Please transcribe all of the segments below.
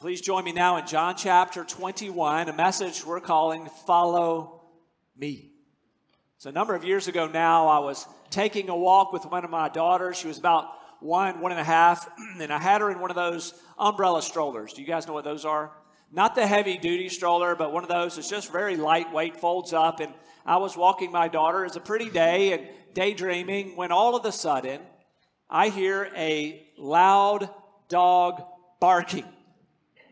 Please join me now in John chapter 21, a message we're calling Follow Me. So, a number of years ago now, I was taking a walk with one of my daughters. She was about one, one and a half, and I had her in one of those umbrella strollers. Do you guys know what those are? Not the heavy duty stroller, but one of those. It's just very lightweight, folds up. And I was walking my daughter. It's a pretty day and daydreaming when all of a sudden I hear a loud dog barking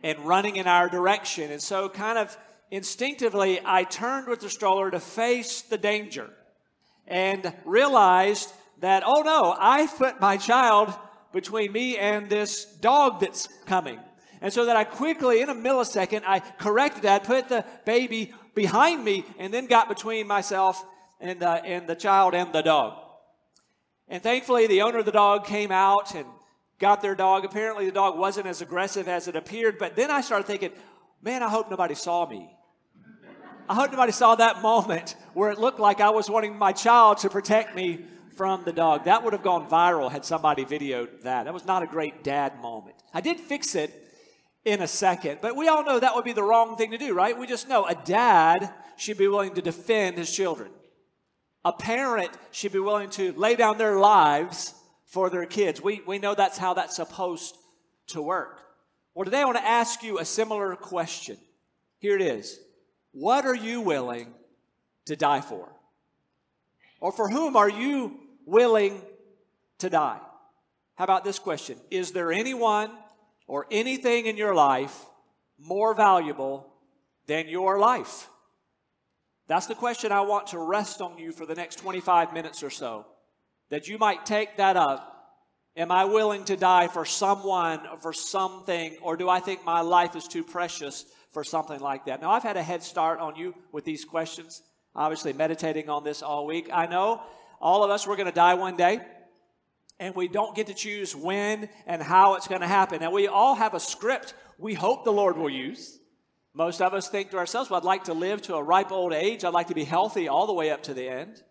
and running in our direction. And so, kind of instinctively, I turned with the stroller to face the danger and realized that, oh no, I put my child between me and this dog that's coming. And so that I quickly, in a millisecond, I corrected that, put the baby behind me, and then got between myself and the, and the child and the dog. And thankfully, the owner of the dog came out and got their dog. Apparently, the dog wasn't as aggressive as it appeared. But then I started thinking, man, I hope nobody saw me. I hope nobody saw that moment where it looked like I was wanting my child to protect me from the dog. That would have gone viral had somebody videoed that. That was not a great dad moment. I did fix it in a second, but we all know that would be the wrong thing to do, right? We just know a dad should be willing to defend his children. A parent should be willing to lay down their lives for their kids. We, we know that's how that's supposed to work. Well, today I want to ask you a similar question. Here it is What are you willing to die for? Or for whom are you willing to die? How about this question? Is there anyone or anything in your life more valuable than your life? That's the question I want to rest on you for the next 25 minutes or so that you might take that up. Am I willing to die for someone, or for something, or do I think my life is too precious for something like that? Now, I've had a head start on you with these questions, obviously meditating on this all week. I know all of us, we're going to die one day, and we don't get to choose when and how it's going to happen. And we all have a script we hope the Lord will use. Most of us think to ourselves, well, I'd like to live to a ripe old age. I'd like to be healthy all the way up to the end.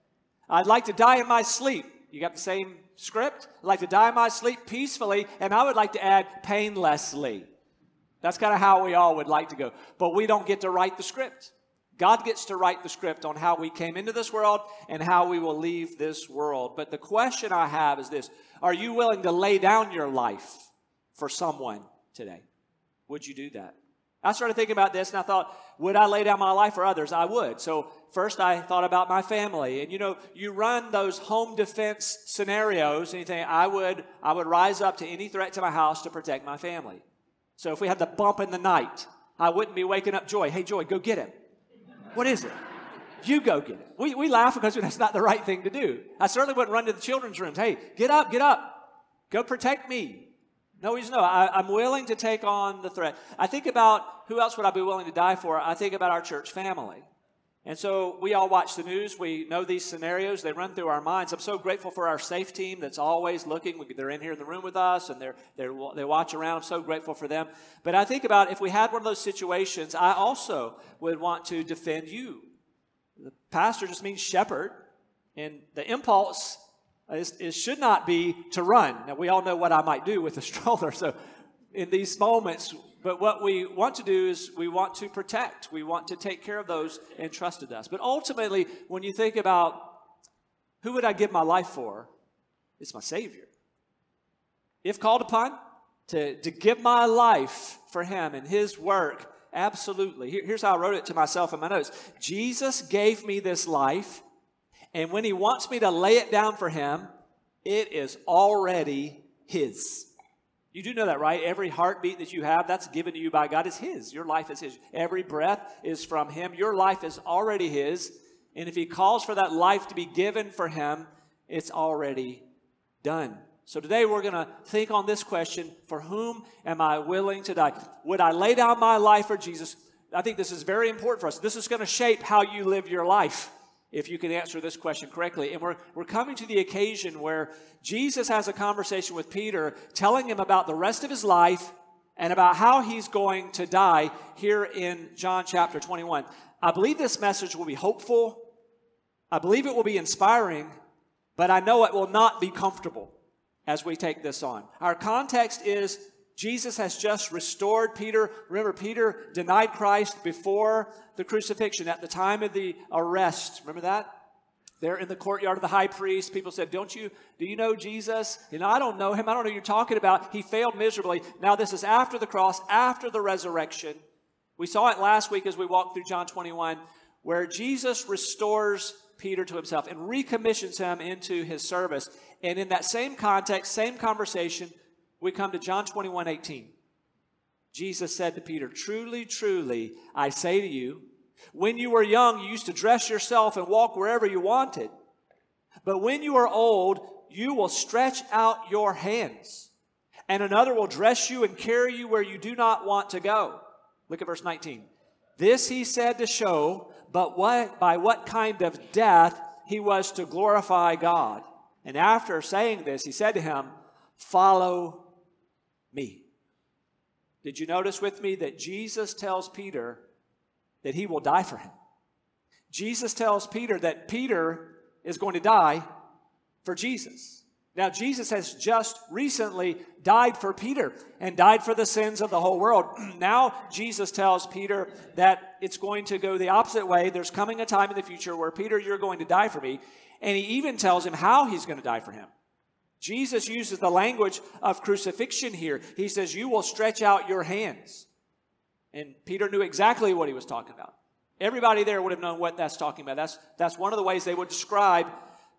I'd like to die in my sleep. You got the same script? I'd like to die in my sleep peacefully, and I would like to add painlessly. That's kind of how we all would like to go. But we don't get to write the script. God gets to write the script on how we came into this world and how we will leave this world. But the question I have is this Are you willing to lay down your life for someone today? Would you do that? I started thinking about this and I thought, would I lay down my life for others? I would. So first I thought about my family. And you know, you run those home defense scenarios and you think, I would, I would rise up to any threat to my house to protect my family. So if we had the bump in the night, I wouldn't be waking up Joy. Hey, Joy, go get him. What is it? You go get it. We, we laugh because that's not the right thing to do. I certainly wouldn't run to the children's rooms. Hey, get up, get up. Go protect me. No, he's no. I, am willing to take on the threat. I think about who else would I be willing to die for? I think about our church family. And so we all watch the news. We know these scenarios. They run through our minds. I'm so grateful for our safe team that's always looking. They're in here in the room with us and they're, they're, they watch around. I'm so grateful for them. But I think about if we had one of those situations, I also would want to defend you. The pastor just means shepherd. And the impulse Uh, it should not be to run. Now, we all know what I might do with a stroller. So, in these moments, but what we want to do is we want to protect. We want to take care of those entrusted us. But ultimately, when you think about who would I give my life for, it's my Savior. If called upon to, to give my life for Him and His work, absolutely. Here, here's how I wrote it to myself in my notes Jesus gave me this life and when he wants me to lay it down for him, it is already his. You do know that, right? Every heartbeat that you have, that's given to you by God, is his. Your life is his. Every breath is from him. Your life is already his. And if he calls for that life to be given for him, it's already done. So today we're going to think on this question For whom am I willing to die? Would I lay down my life for Jesus? I think this is very important for us. This is going to shape how you live your life if you can answer this question correctly. And we're, we're coming to the occasion where Jesus has a conversation with Peter, telling him about the rest of his life and about how he's going to die here in John chapter 21. I believe this message will be hopeful. I believe it will be inspiring, but I know it will not be comfortable as we take this on. Our context is Jesus has just restored Peter. Remember, Peter denied Christ before the crucifixion at the time of the arrest. Remember that? There in the courtyard of the high priest, people said, Don't you, do you know Jesus? Know, I don't know him. I don't know who you're talking about. He failed miserably. Now, this is after the cross, after the resurrection. We saw it last week as we walked through John 21, where Jesus restores Peter to himself and recommissions him into his service. And in that same context, same conversation, we come to John 21 18. Jesus said to Peter, Truly, truly, I say to you, when you were young, you used to dress yourself and walk wherever you wanted. But when you are old, you will stretch out your hands, and another will dress you and carry you where you do not want to go. Look at verse 19. This he said to show, but what, by what kind of death he was to glorify God. And after saying this, he said to him, Follow me. Did you notice with me that Jesus tells Peter that he will die for him? Jesus tells Peter that Peter is going to die for Jesus. Now, Jesus has just recently died for Peter and died for the sins of the whole world. now, Jesus tells Peter that it's going to go the opposite way. There's coming a time in the future where, Peter, you're going to die for me. And he even tells him how he's going to die for him. Jesus uses the language of crucifixion here. He says, You will stretch out your hands. And Peter knew exactly what he was talking about. Everybody there would have known what that's talking about. That's, that's one of the ways they would describe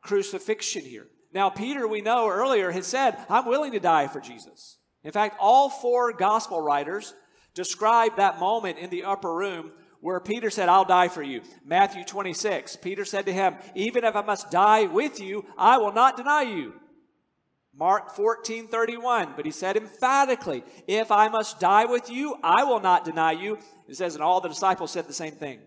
crucifixion here. Now, Peter, we know earlier, had said, I'm willing to die for Jesus. In fact, all four gospel writers describe that moment in the upper room where Peter said, I'll die for you. Matthew 26, Peter said to him, Even if I must die with you, I will not deny you. Mark 14, 31. But he said emphatically, If I must die with you, I will not deny you. It says, and all the disciples said the same thing.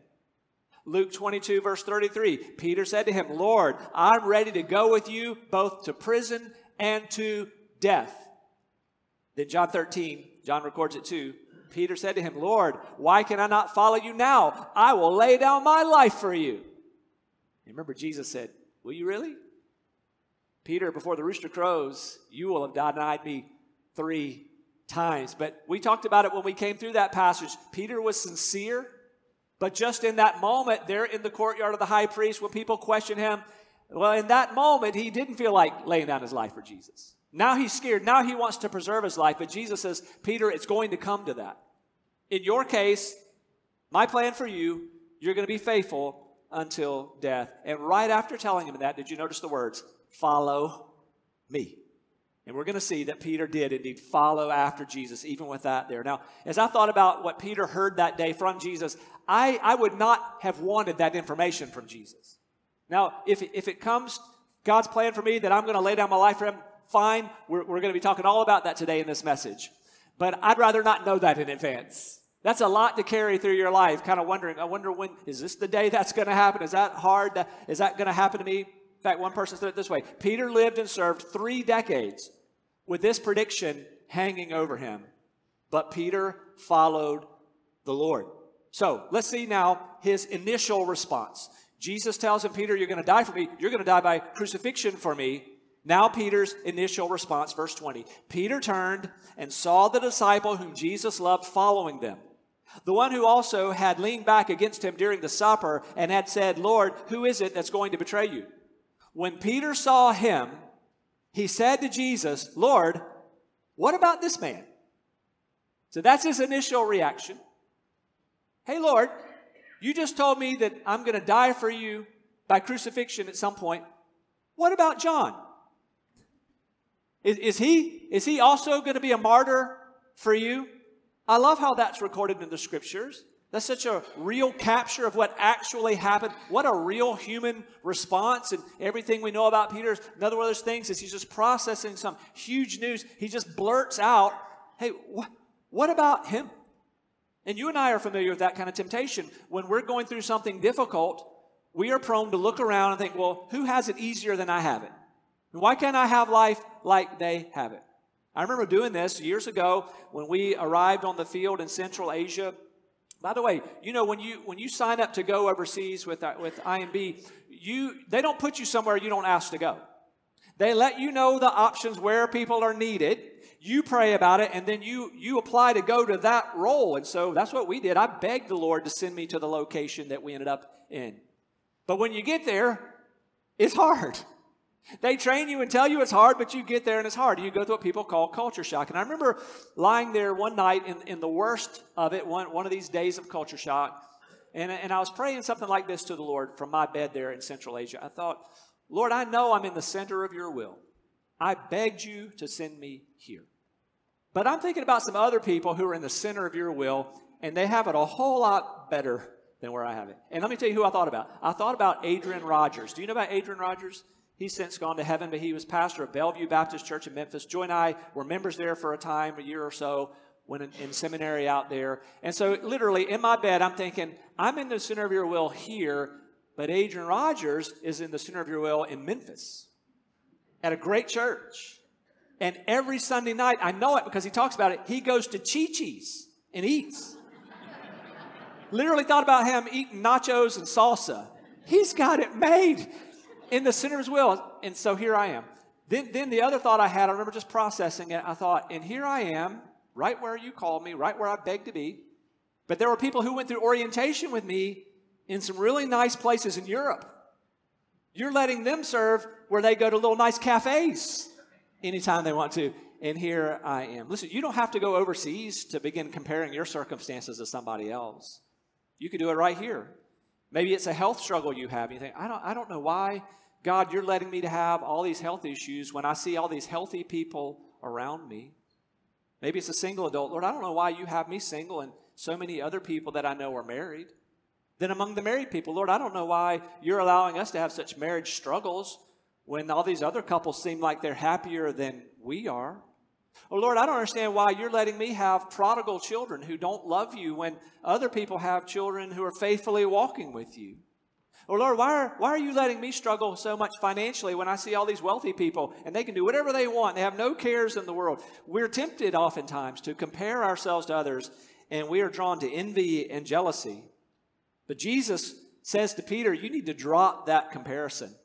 Luke 22, verse 33. Peter said to him, Lord, I'm ready to go with you both to prison and to death. Then John 13, John records it too. Peter said to him, Lord, why can I not follow you now? I will lay down my life for you. And remember, Jesus said, Will you really? Peter, before the rooster crows, you will have denied me three times. But we talked about it when we came through that passage. Peter was sincere, but just in that moment, there in the courtyard of the high priest, when people question him, well, in that moment, he didn't feel like laying down his life for Jesus. Now he's scared. Now he wants to preserve his life. But Jesus says, Peter, it's going to come to that. In your case, my plan for you, you're going to be faithful until death. And right after telling him that, did you notice the words? Follow me. And we're going to see that Peter did indeed follow after Jesus, even with that there. Now, as I thought about what Peter heard that day from Jesus, I, I would not have wanted that information from Jesus. Now, if, if it comes, God's plan for me that I'm going to lay down my life for Him, fine. We're, we're going to be talking all about that today in this message. But I'd rather not know that in advance. That's a lot to carry through your life, kind of wondering, I wonder when, is this the day that's going to happen? Is that hard? Is that going to happen to me? Fact, one person said it this way Peter lived and served three decades with this prediction hanging over him, but Peter followed the Lord. So let's see now his initial response. Jesus tells him, Peter, you're going to die for me. You're going to die by crucifixion for me. Now, Peter's initial response, verse 20. Peter turned and saw the disciple whom Jesus loved following them. The one who also had leaned back against him during the supper and had said, Lord, who is it that's going to betray you? When Peter saw him, he said to Jesus, Lord, what about this man? So that's his initial reaction. Hey, Lord, you just told me that I'm going to die for you by crucifixion at some point. What about John? Is, is, he, is he also going to be a martyr for you? I love how that's recorded in the scriptures. That's such a real capture of what actually happened. What a real human response. And everything we know about Peter, another one of those things is he's just processing some huge news. He just blurts out, hey, wh- what about him? And you and I are familiar with that kind of temptation. When we're going through something difficult, we are prone to look around and think, well, who has it easier than I have it? Why can't I have life like they have it? I remember doing this years ago when we arrived on the field in Central Asia by the way, you know when you when you sign up to go overseas with uh, with IMB, you they don't put you somewhere you don't ask to go. They let you know the options where people are needed. you pray about it, and then you you apply to go to that role. And so that's what we did. I begged the Lord to send me to the location that we ended up in. But when you get there, it's hard. They train you and tell you it's hard, but you get there and it's hard. You go through what people call culture shock. And I remember lying there one night in, in the worst of it, one, one of these days of culture shock, and, and I was praying something like this to the Lord from my bed there in Central Asia. I thought, Lord, I know I'm in the center of your will. I begged you to send me here. But I'm thinking about some other people who are in the center of your will, and they have it a whole lot better than where I have it. And let me tell you who I thought about. I thought about Adrian Rogers. Do you know about Adrian Rogers? He's since gone to heaven, but he was pastor of Bellevue Baptist Church in Memphis. Joy and I were members there for a time, a year or so, when in, in, seminary out there. And so, literally, in my bed, I'm thinking, I'm in the center of your will here, but Adrian Rogers is in the center of your will in Memphis at a great church. And every Sunday night, I know it because he talks about it, he goes to Chi Chi's and eats. literally thought about him eating nachos and salsa. He's got it made in the sinner's will. And so here I am. Then, then the other thought I had, I remember just processing it. I thought, and here I am, right where you called me, right where I begged to be. But there were people who went through orientation with me in some really nice places in Europe. You're letting them serve where they go to little nice cafes anytime they want to. And here I am. Listen, you don't have to go overseas to begin comparing your circumstances to somebody else. You can do it right here. Maybe it's a health struggle you have. And you think, I don't, I don't know why, God, you're letting me to have all these health issues when I see all these healthy people around me. Maybe it's a single adult. Lord, I don't know why you have me single and so many other people that I know are married. Then among the married people, Lord, I don't know why you're allowing us to have such marriage struggles when all these other couples seem like they're happier than we are. Oh, Lord, I don't understand why you're letting me have prodigal children who don't love you when other people have children who are faithfully walking with you. Oh, Lord, why are, why are you letting me struggle so much financially when I see all these wealthy people and they can do whatever they want? They have no cares in the world. We're tempted oftentimes to compare ourselves to others and we are drawn to envy and jealousy. But Jesus says to Peter, you need to drop that comparison.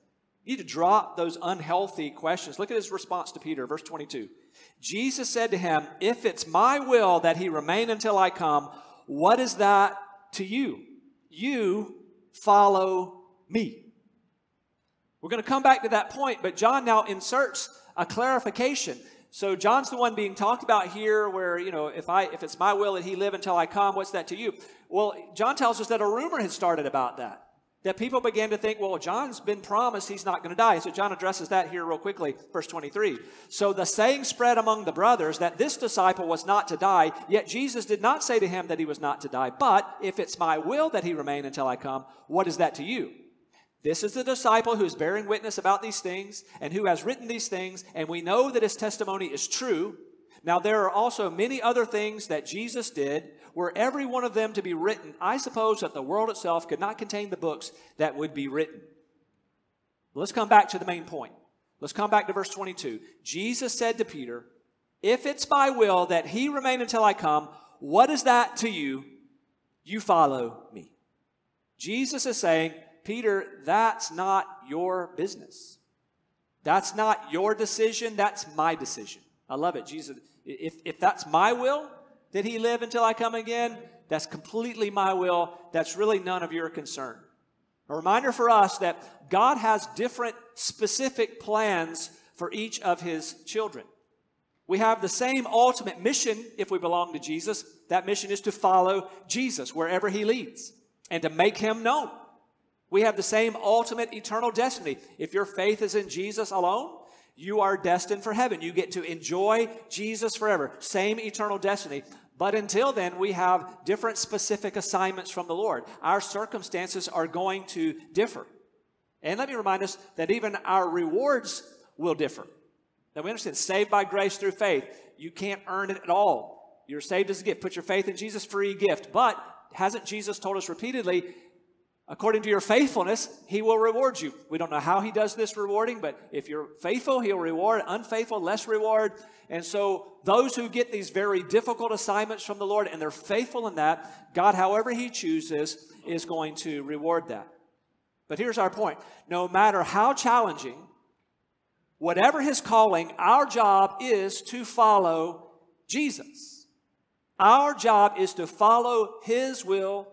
You need to drop those unhealthy questions. Look at his response to Peter, verse 22. Jesus said to him, If it's my will that he remain until I come, what is that to you? You follow me. We're going to come back to that point, but John now inserts a clarification. So John's the one being talked about here where, you know, if I if it's my will that he live until I come, what's that to you? Well, John tells us that a rumor had started about that that people began to think, well, John's been promised he's not going to die. So John addresses that here real quickly, verse 23. So the saying spread among the brothers that this disciple was not to die, yet Jesus did not say to him that he was not to die. But if it's my will that he remain until I come, what is that to you? This is the disciple who is bearing witness about these things and who has written these things, and we know that his testimony is true. Now, there are also many other things that Jesus did were every one of them to be written, I suppose that the world itself could not contain the books that would be written. Let's come back to the main point. Let's come back to verse 22. Jesus said to Peter, If it's my will that he remain until I come, what is that to you? You follow me. Jesus is saying, Peter, that's not your business. That's not your decision. That's my decision. I love it. Jesus, if, if that's my will, did he live until I come again? That's completely my will. That's really none of your concern. A reminder for us that God has different specific plans for each of his children. We have the same ultimate mission if we belong to Jesus. That mission is to follow Jesus wherever he leads and to make him known. We have the same ultimate eternal destiny. If your faith is in Jesus alone, you are destined for heaven. You get to enjoy Jesus forever. Same eternal destiny. But until then, we have different specific assignments from the Lord. Our circumstances are going to differ. And let me remind us that even our rewards will differ. Now we understand, saved by grace through faith. You can't earn it at all. You're saved as a gift. Put your faith in Jesus, free gift. But hasn't Jesus told us repeatedly According to your faithfulness, he will reward you. We don't know how he does this rewarding, but if you're faithful, he'll reward. Unfaithful, less reward. And so, those who get these very difficult assignments from the Lord and they're faithful in that, God, however he chooses, is going to reward that. But here's our point no matter how challenging, whatever his calling, our job is to follow Jesus. Our job is to follow his will,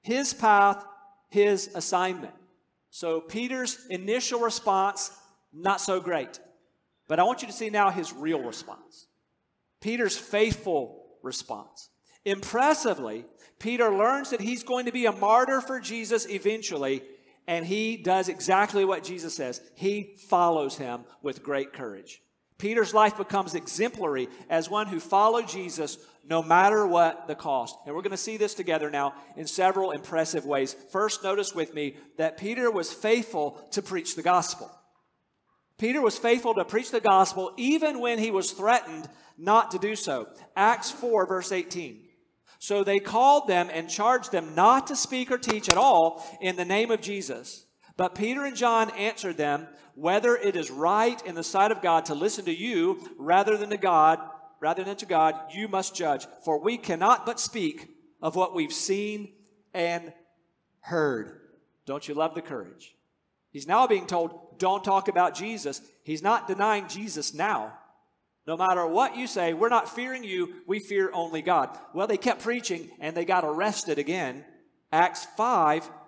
his path, his assignment. So Peter's initial response, not so great. But I want you to see now his real response. Peter's faithful response. Impressively, Peter learns that he's going to be a martyr for Jesus eventually, and he does exactly what Jesus says. He follows him with great courage. Peter's life becomes exemplary as one who followed Jesus no matter what the cost. And we're going to see this together now in several impressive ways. First, notice with me that Peter was faithful to preach the gospel. Peter was faithful to preach the gospel even when he was threatened not to do so. Acts 4, verse 18. So they called them and charged them not to speak or teach at all in the name of Jesus. But Peter and John answered them, whether it is right in the sight of God to listen to you rather than to God, rather than to God, you must judge. For we cannot but speak of what we've seen and heard. Don't you love the courage? He's now being told, don't talk about Jesus. He's not denying Jesus now. No matter what you say, we're not fearing you, we fear only God. Well, they kept preaching and they got arrested again. Acts 5,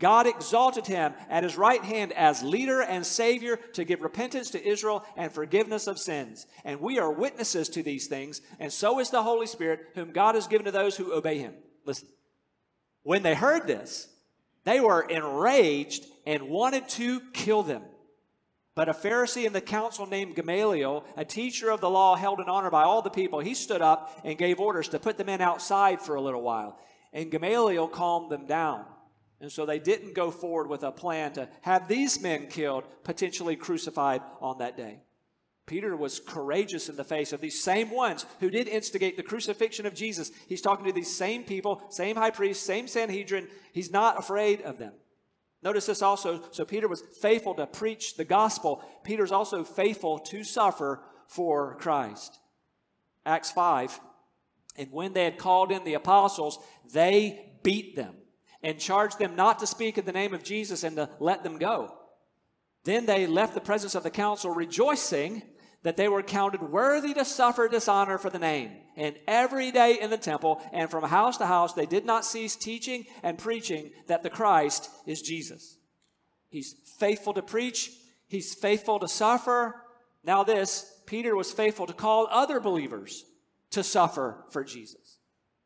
God exalted him at his right hand as leader and savior to give repentance to Israel and forgiveness of sins. And we are witnesses to these things, and so is the Holy Spirit, whom God has given to those who obey him. Listen. When they heard this, they were enraged and wanted to kill them. But a Pharisee in the council named Gamaliel, a teacher of the law held in honor by all the people, he stood up and gave orders to put the men outside for a little while. And Gamaliel calmed them down. And so they didn't go forward with a plan to have these men killed, potentially crucified on that day. Peter was courageous in the face of these same ones who did instigate the crucifixion of Jesus. He's talking to these same people, same high priest, same Sanhedrin. He's not afraid of them. Notice this also. So Peter was faithful to preach the gospel. Peter's also faithful to suffer for Christ. Acts 5. And when they had called in the apostles, they beat them and charged them not to speak in the name of Jesus and to let them go. Then they left the presence of the council rejoicing that they were counted worthy to suffer dishonor for the name. And every day in the temple and from house to house, they did not cease teaching and preaching that the Christ is Jesus. He's faithful to preach, he's faithful to suffer. Now, this, Peter was faithful to call other believers to suffer for Jesus.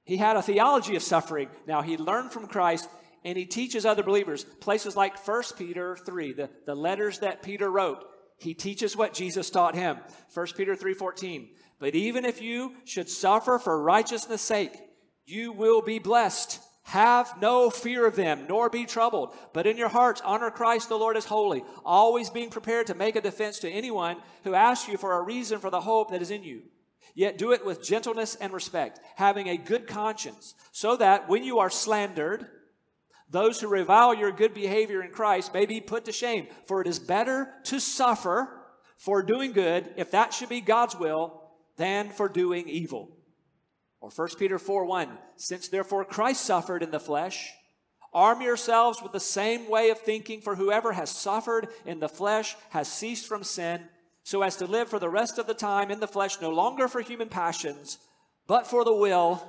He had a theology of suffering. Now, he learned from Christ and he teaches other believers. Places like 1 Peter 3, the, the letters that Peter wrote he teaches what Jesus taught him. 1 Peter 3:14. But even if you should suffer for righteousness' sake, you will be blessed. Have no fear of them, nor be troubled. But in your hearts, honor Christ the Lord as holy, always being prepared to make a defense to anyone who asks you for a reason for the hope that is in you. Yet do it with gentleness and respect, having a good conscience, so that when you are slandered, those who revile your good behavior in Christ may be put to shame. For it is better to suffer for doing good, if that should be God's will, than for doing evil. Or 1 Peter 4 1 Since therefore Christ suffered in the flesh, arm yourselves with the same way of thinking, for whoever has suffered in the flesh has ceased from sin, so as to live for the rest of the time in the flesh, no longer for human passions, but for the will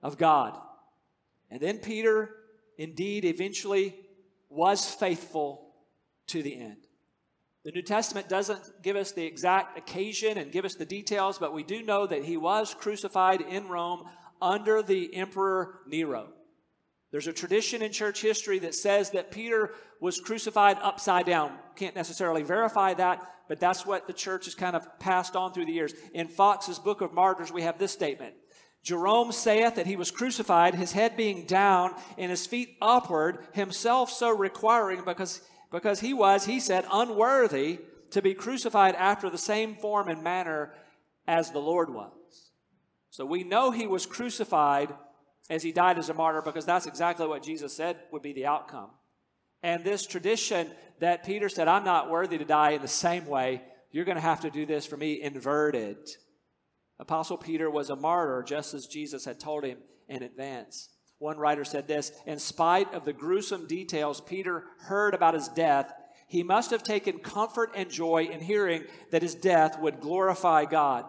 of God. And then Peter indeed eventually was faithful to the end. The New Testament doesn't give us the exact occasion and give us the details, but we do know that he was crucified in Rome under the Emperor Nero. There's a tradition in church history that says that Peter was crucified upside down. Can't necessarily verify that, but that's what the church has kind of passed on through the years. In Fox's Book of Martyrs, we have this statement Jerome saith that he was crucified, his head being down and his feet upward, himself so requiring because, because he was, he said, unworthy to be crucified after the same form and manner as the Lord was. So we know he was crucified as he died as a martyr because that's exactly what Jesus said would be the outcome. And this tradition that Peter said, I'm not worthy to die in the same way, you're going to have to do this for me, inverted. Apostle Peter was a martyr just as Jesus had told him in advance. One writer said this In spite of the gruesome details Peter heard about his death, he must have taken comfort and joy in hearing that his death would glorify God.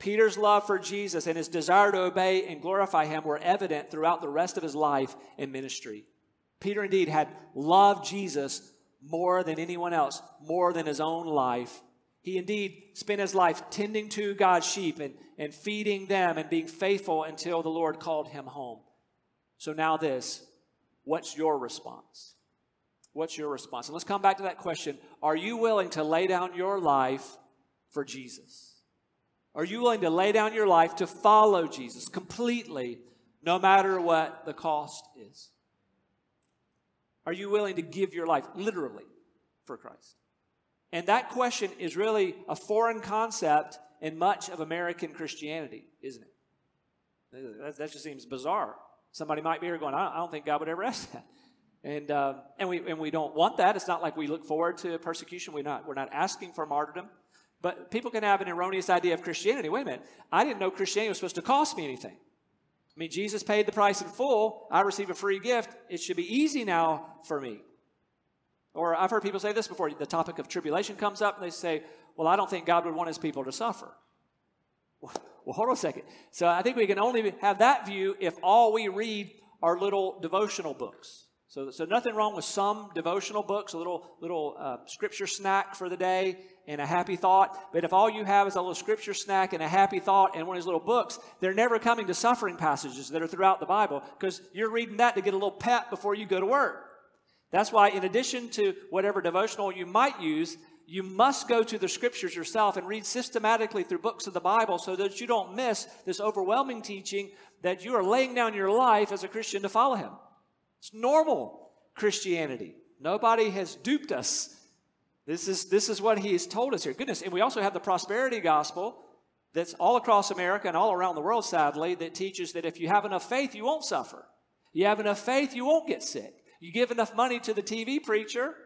Peter's love for Jesus and his desire to obey and glorify him were evident throughout the rest of his life and ministry. Peter indeed had loved Jesus more than anyone else, more than his own life. He indeed spent his life tending to God's sheep and, and feeding them and being faithful until the Lord called him home. So now, this what's your response? What's your response? And let's come back to that question Are you willing to lay down your life for Jesus? Are you willing to lay down your life to follow Jesus completely, no matter what the cost is? Are you willing to give your life literally for Christ? And that question is really a foreign concept in much of American Christianity, isn't it? That, that just seems bizarre. Somebody might be here going, I don't think God would ever ask that. And, uh, and, we, and we don't want that. It's not like we look forward to persecution. We're not, we're not asking for martyrdom. But people can have an erroneous idea of Christianity. Wait a minute. I didn't know Christianity was supposed to cost me anything. I mean, Jesus paid the price in full. I receive a free gift. It should be easy now for me. Or I've heard people say this before. The topic of tribulation comes up, and they say, Well, I don't think God would want his people to suffer. Well, hold on a second. So I think we can only have that view if all we read are little devotional books. So, so nothing wrong with some devotional books, a little, little uh, scripture snack for the day and a happy thought. But if all you have is a little scripture snack and a happy thought and one of these little books, they're never coming to suffering passages that are throughout the Bible because you're reading that to get a little pep before you go to work. That's why, in addition to whatever devotional you might use, you must go to the scriptures yourself and read systematically through books of the Bible so that you don't miss this overwhelming teaching that you are laying down your life as a Christian to follow Him. It's normal Christianity. Nobody has duped us. This is, this is what he has told us here. Goodness. And we also have the prosperity gospel that's all across America and all around the world, sadly, that teaches that if you have enough faith, you won't suffer. You have enough faith, you won't get sick. You give enough money to the TV preacher,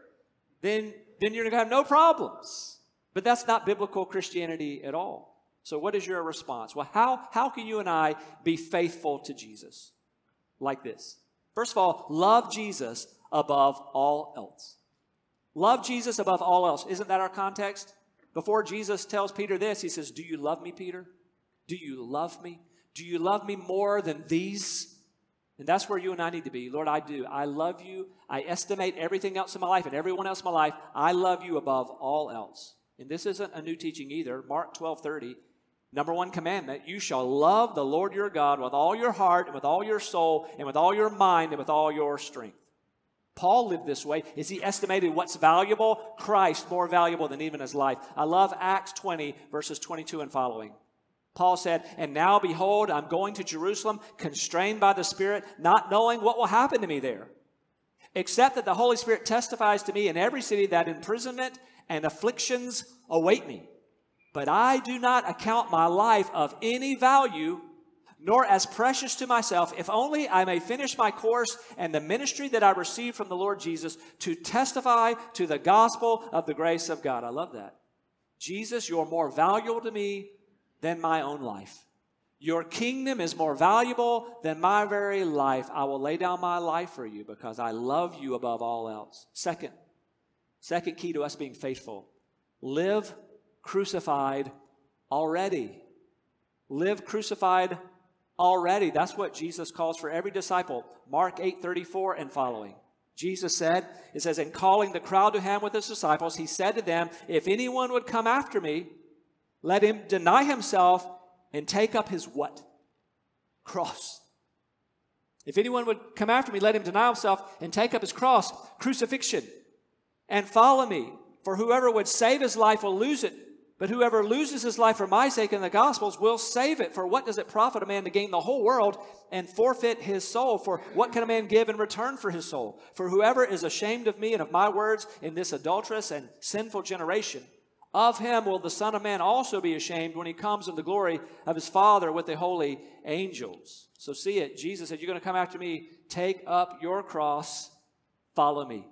then, then you're going to have no problems. But that's not biblical Christianity at all. So, what is your response? Well, how, how can you and I be faithful to Jesus like this? First of all, love Jesus above all else. Love Jesus above all else. Isn't that our context? Before Jesus tells Peter this, he says, Do you love me, Peter? Do you love me? Do you love me more than these? And that's where you and I need to be. Lord, I do. I love you. I estimate everything else in my life and everyone else in my life. I love you above all else. And this isn't a new teaching either. Mark 12 30 Number one commandment you shall love the Lord your God with all your heart and with all your soul and with all your mind and with all your strength. Paul lived this way Is he estimated what's valuable? Christ more valuable than even his life. I love Acts 20, verses 22 and following. Paul said, And now behold, I'm going to Jerusalem, constrained by the Spirit, not knowing what will happen to me there, except that the Holy Spirit testifies to me in every city that imprisonment and afflictions await me. But I do not account my life of any value, nor as precious to myself, if only I may finish my course and the ministry that I received from the Lord Jesus to testify to the gospel of the grace of God. I love that. Jesus, you're more valuable to me than my own life. Your kingdom is more valuable than my very life. I will lay down my life for you because I love you above all else. Second, second key to us being faithful live crucified already. Live crucified already. That's what Jesus calls for every disciple. Mark 8 34 and following. Jesus said, it says, in calling the crowd to him with his disciples, he said to them, If anyone would come after me, let him deny himself and take up his what? Cross. If anyone would come after me, let him deny himself and take up his cross, crucifixion, and follow me. For whoever would save his life will lose it, but whoever loses his life for my sake in the Gospels will save it. For what does it profit a man to gain the whole world and forfeit his soul? For what can a man give in return for his soul? For whoever is ashamed of me and of my words in this adulterous and sinful generation, Of him will the Son of Man also be ashamed when he comes in the glory of his Father with the holy angels. So see it. Jesus said, You're going to come after me. Take up your cross, follow me.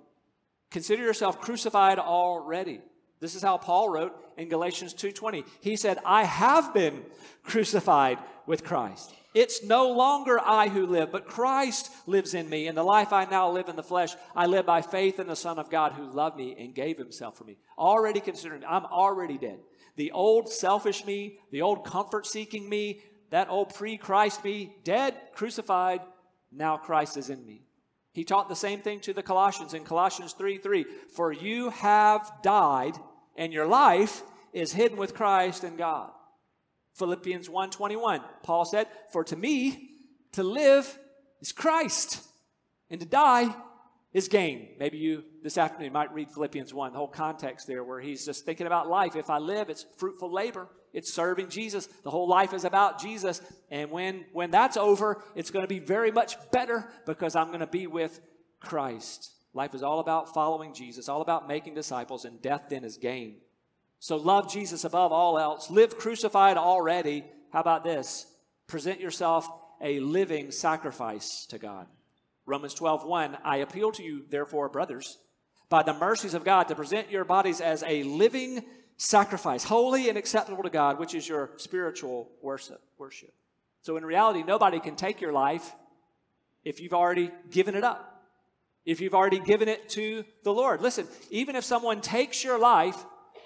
Consider yourself crucified already. This is how Paul wrote in Galatians 2:20. He said, "I have been crucified with Christ. It's no longer I who live, but Christ lives in me. And the life I now live in the flesh, I live by faith in the Son of God who loved me and gave himself for me. Already considering, I'm already dead. The old selfish me, the old comfort seeking me, that old pre Christ me, dead, crucified, now Christ is in me. He taught the same thing to the Colossians in Colossians 3 3. For you have died, and your life is hidden with Christ in God. Philippians 1:21. Paul said, "For to me to live is Christ, and to die is gain." Maybe you this afternoon might read Philippians 1, the whole context there where he's just thinking about life. If I live, it's fruitful labor. It's serving Jesus. The whole life is about Jesus. And when when that's over, it's going to be very much better because I'm going to be with Christ. Life is all about following Jesus, all about making disciples, and death then is gain. So love Jesus above all else. Live crucified already. How about this? Present yourself a living sacrifice to God. Romans 12, 1, I appeal to you, therefore, brothers, by the mercies of God, to present your bodies as a living sacrifice, holy and acceptable to God, which is your spiritual worship. worship. So in reality, nobody can take your life if you've already given it up. If you've already given it to the Lord. Listen, even if someone takes your life,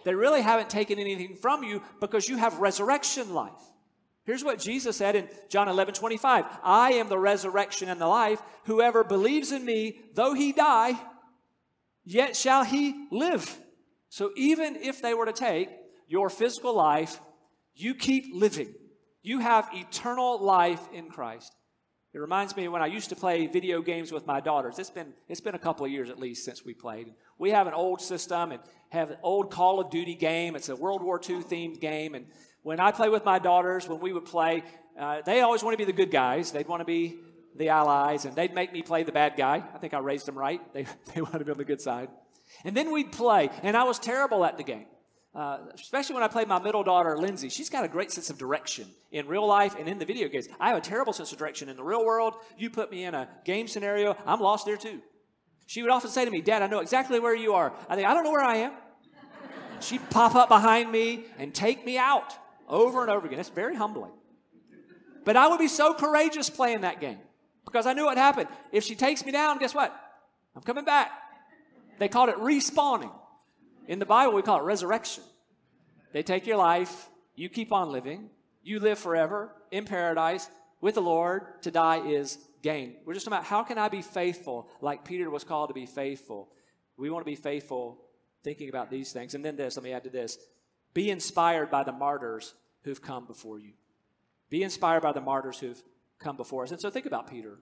they really haven't taken anything from you because you have resurrection life. Here's what Jesus said in John 11 25 I am the resurrection and the life. Whoever believes in me, though he die, yet shall he live. So even if they were to take your physical life, you keep living. You have eternal life in Christ. It reminds me when I used to play video games with my daughters. It's been, it's been a couple of years at least since we played. We have an old system and have an old Call of Duty game. It's a World War II themed game. And when I play with my daughters, when we would play, uh, they always want to be the good guys. They'd want to be the allies, and they'd make me play the bad guy. I think I raised them right. They, they wanted to be on the good side. And then we'd play, and I was terrible at the game. Uh, especially when I play my middle daughter, Lindsay. She's got a great sense of direction in real life and in the video games. I have a terrible sense of direction in the real world. You put me in a game scenario, I'm lost there too. She would often say to me, Dad, I know exactly where you are. I think, I don't know where I am. She'd pop up behind me and take me out over and over again. It's very humbling. But I would be so courageous playing that game because I knew what happened. If she takes me down, guess what? I'm coming back. They called it respawning. In the Bible, we call it resurrection. They take your life, you keep on living, you live forever in paradise with the Lord. To die is gain. We're just about how can I be faithful like Peter was called to be faithful. We want to be faithful thinking about these things. And then this, let me add to this be inspired by the martyrs who've come before you. Be inspired by the martyrs who've come before us. And so think about Peter.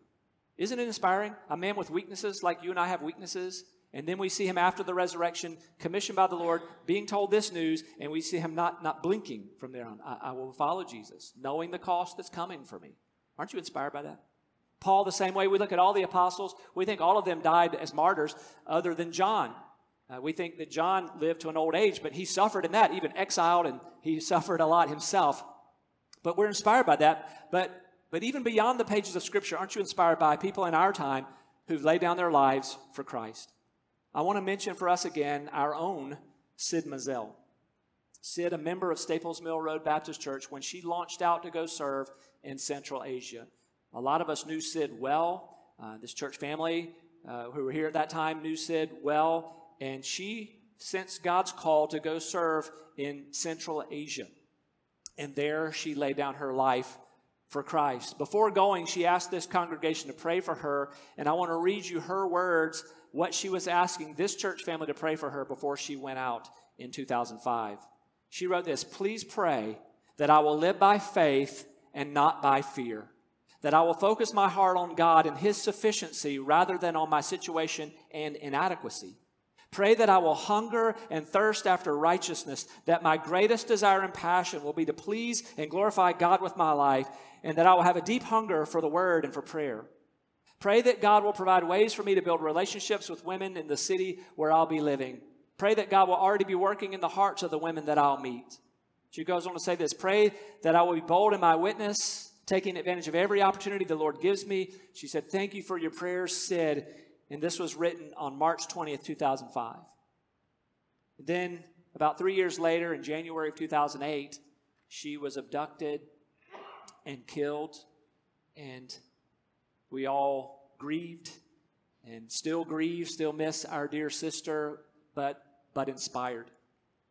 Isn't it inspiring? A man with weaknesses like you and I have weaknesses. And then we see him after the resurrection, commissioned by the Lord, being told this news, and we see him not, not blinking from there on. I, I will follow Jesus, knowing the cost that's coming for me. Aren't you inspired by that? Paul, the same way we look at all the apostles, we think all of them died as martyrs, other than John. Uh, we think that John lived to an old age, but he suffered in that, even exiled, and he suffered a lot himself. But we're inspired by that. But, but even beyond the pages of Scripture, aren't you inspired by people in our time who've laid down their lives for Christ? I want to mention for us again our own Cyd Mizell. Cyd, a member of Staples Mill Road Baptist Church, when she launched out to go serve in Central Asia. A lot of us knew Cyd well. Uh, this church family uh, who were here at that time knew Cyd well, and she sensed God's call to go serve in Central Asia. And there she laid down her life for Christ. Before going, she asked this congregation to pray for her, and I want to read you her words what she was asking this church family to pray for her before she went out in 2005. She wrote this Please pray that I will live by faith and not by fear, that I will focus my heart on God and His sufficiency rather than on my situation and inadequacy. Pray that I will hunger and thirst after righteousness, that my greatest desire and passion will be to please and glorify God with my life, and that I will have a deep hunger for the word and for prayer. Pray that God will provide ways for me to build relationships with women in the city where I'll be living. Pray that God will already be working in the hearts of the women that I'll meet. She goes on to say this Pray that I will be bold in my witness, taking advantage of every opportunity the Lord gives me. She said, Thank you for your prayers, Cyd. And this was written on March 20th, 2005. Then, about three years later, in January of 2008, she was abducted and killed, and we all grieved and still grieve, still miss our dear sister, but, but inspired.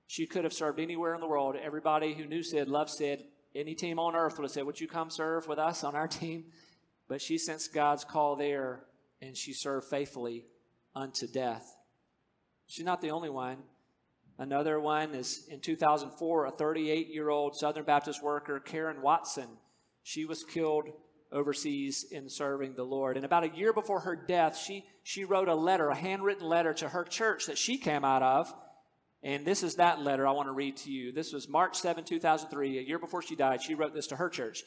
She could have served anywhere in the world. Everybody who knew Cyd, loved Cyd. Any team on earth would have said, Would you come serve with us on our team? But she sensed God's call there, and she served faithfully unto death. She's not the only one. Another one is in 2004, a 38 year old Southern Baptist worker, Karen Watson. She was killed overseas in serving the Lord. And about a year before her death, she, she wrote a letter, a handwritten letter to her church that she came out of. And this is that letter I want to read to you. This was March 7, 2003, a year before she died. She wrote this to her church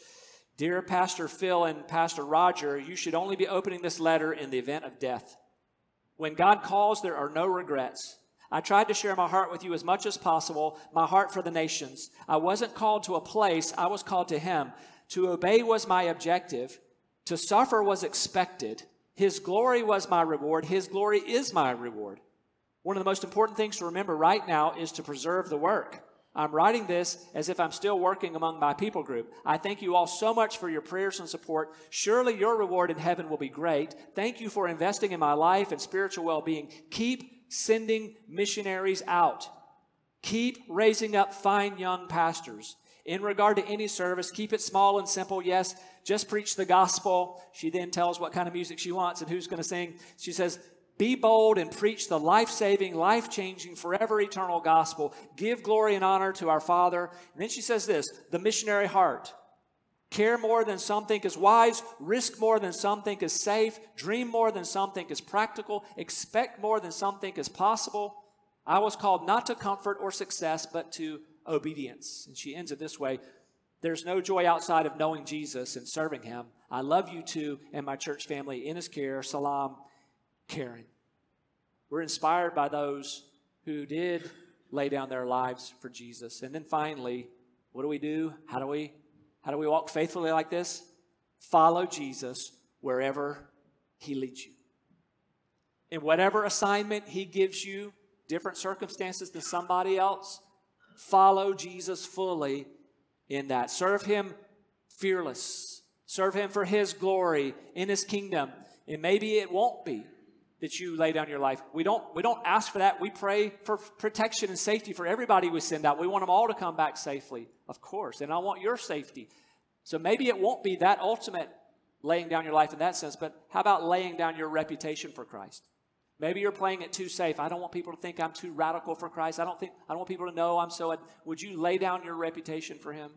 Dear Pastor Phil and Pastor Roger, you should only be opening this letter in the event of death. When God calls, there are no regrets. I tried to share my heart with you as much as possible, my heart for the nations. I wasn't called to a place, I was called to Him. To obey was my objective. To suffer was expected. His glory was my reward. His glory is my reward. One of the most important things to remember right now is to preserve the work. I'm writing this as if I'm still working among my people group. I thank you all so much for your prayers and support. Surely your reward in heaven will be great. Thank you for investing in my life and spiritual well being. Keep sending missionaries out. Keep raising up fine young pastors in regard to any service, keep it small and simple. Yes, just preach the gospel. She then tells what kind of music she wants and who's going to sing. She says, be bold and preach the life saving, life changing, forever eternal gospel. Give glory and honor to our Father. And then she says this the missionary heart. Care more than some think is wise, risk more than some think is safe, dream more than some think is practical, expect more than some think is possible. I was called not to comfort or success, but to obedience. And she ends it this way There's no joy outside of knowing Jesus and serving him. I love you too and my church family in his care. Salam, Karen. We're inspired by those who did lay down their lives for Jesus. And then finally, what do we do? How do we how do we walk faithfully like this? Follow Jesus wherever he leads you. In whatever assignment he gives you, different circumstances than somebody else, follow Jesus fully in that. Serve him fearless. Serve him for his glory in his kingdom. And maybe it won't be that you lay down your life. We don't we don't ask for that. We pray for protection and safety for everybody we send out. We want them all to come back safely, of course. And I want your safety. So maybe it won't be that ultimate laying down your life in that sense, but how about laying down your reputation for Christ? Maybe you're playing it too safe. I don't want people to think I'm too radical for Christ. I don't think I don't want people to know I'm so. Would you lay down your reputation for Him?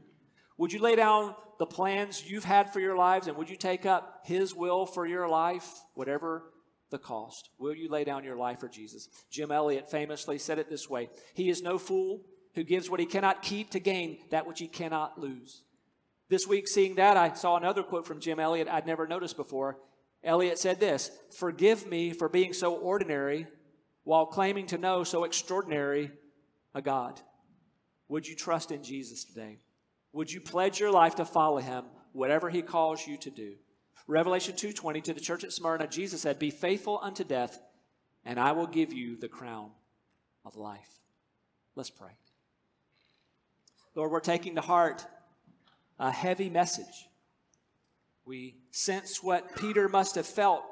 Would you lay down the plans you've had for your lives, and would you take up His will for your life, whatever the cost? Will you lay down your life for Jesus? Jim Elliot famously said it this way: He is no fool who gives what he cannot keep to gain that which he cannot lose. This week, seeing that, I saw another quote from Jim Elliot I'd never noticed before. Elliot said this Forgive me for being so ordinary while claiming to know so extraordinary a God. Would you trust in Jesus today? Would you pledge your life to follow him, whatever he calls you to do? Revelation 2:20 to the church at Smyrna, Jesus said, "Be faithful unto death, and I will give you the crown of life." Let's pray. Lord, we're taking to heart a heavy message we sense what Peter must have felt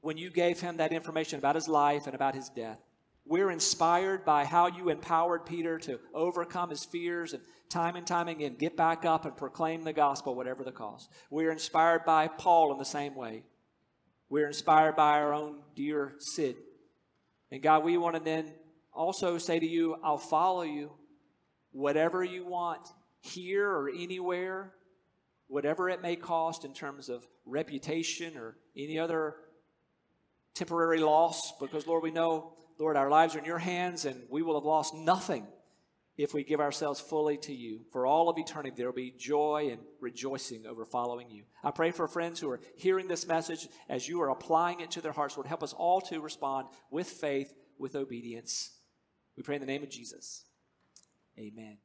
when you gave him that information about his life and about his death. We're inspired by how you empowered Peter to overcome his fears and time and time again get back up and proclaim the gospel, whatever the cost. We're inspired by Paul in the same way. We're inspired by our own dear Cyd. And God, we want to then also say to you, I'll follow you whatever you want, here or anywhere whatever it may cost in terms of reputation or any other temporary loss, because Lord, we know, Lord, our lives are in your hands and we will have lost nothing if we give ourselves fully to you. For all of eternity, there will be joy and rejoicing over following you. I pray for friends who are hearing this message as you are applying it to their hearts. Lord, help us all to respond with faith, with obedience. We pray in the name of Jesus. Amen.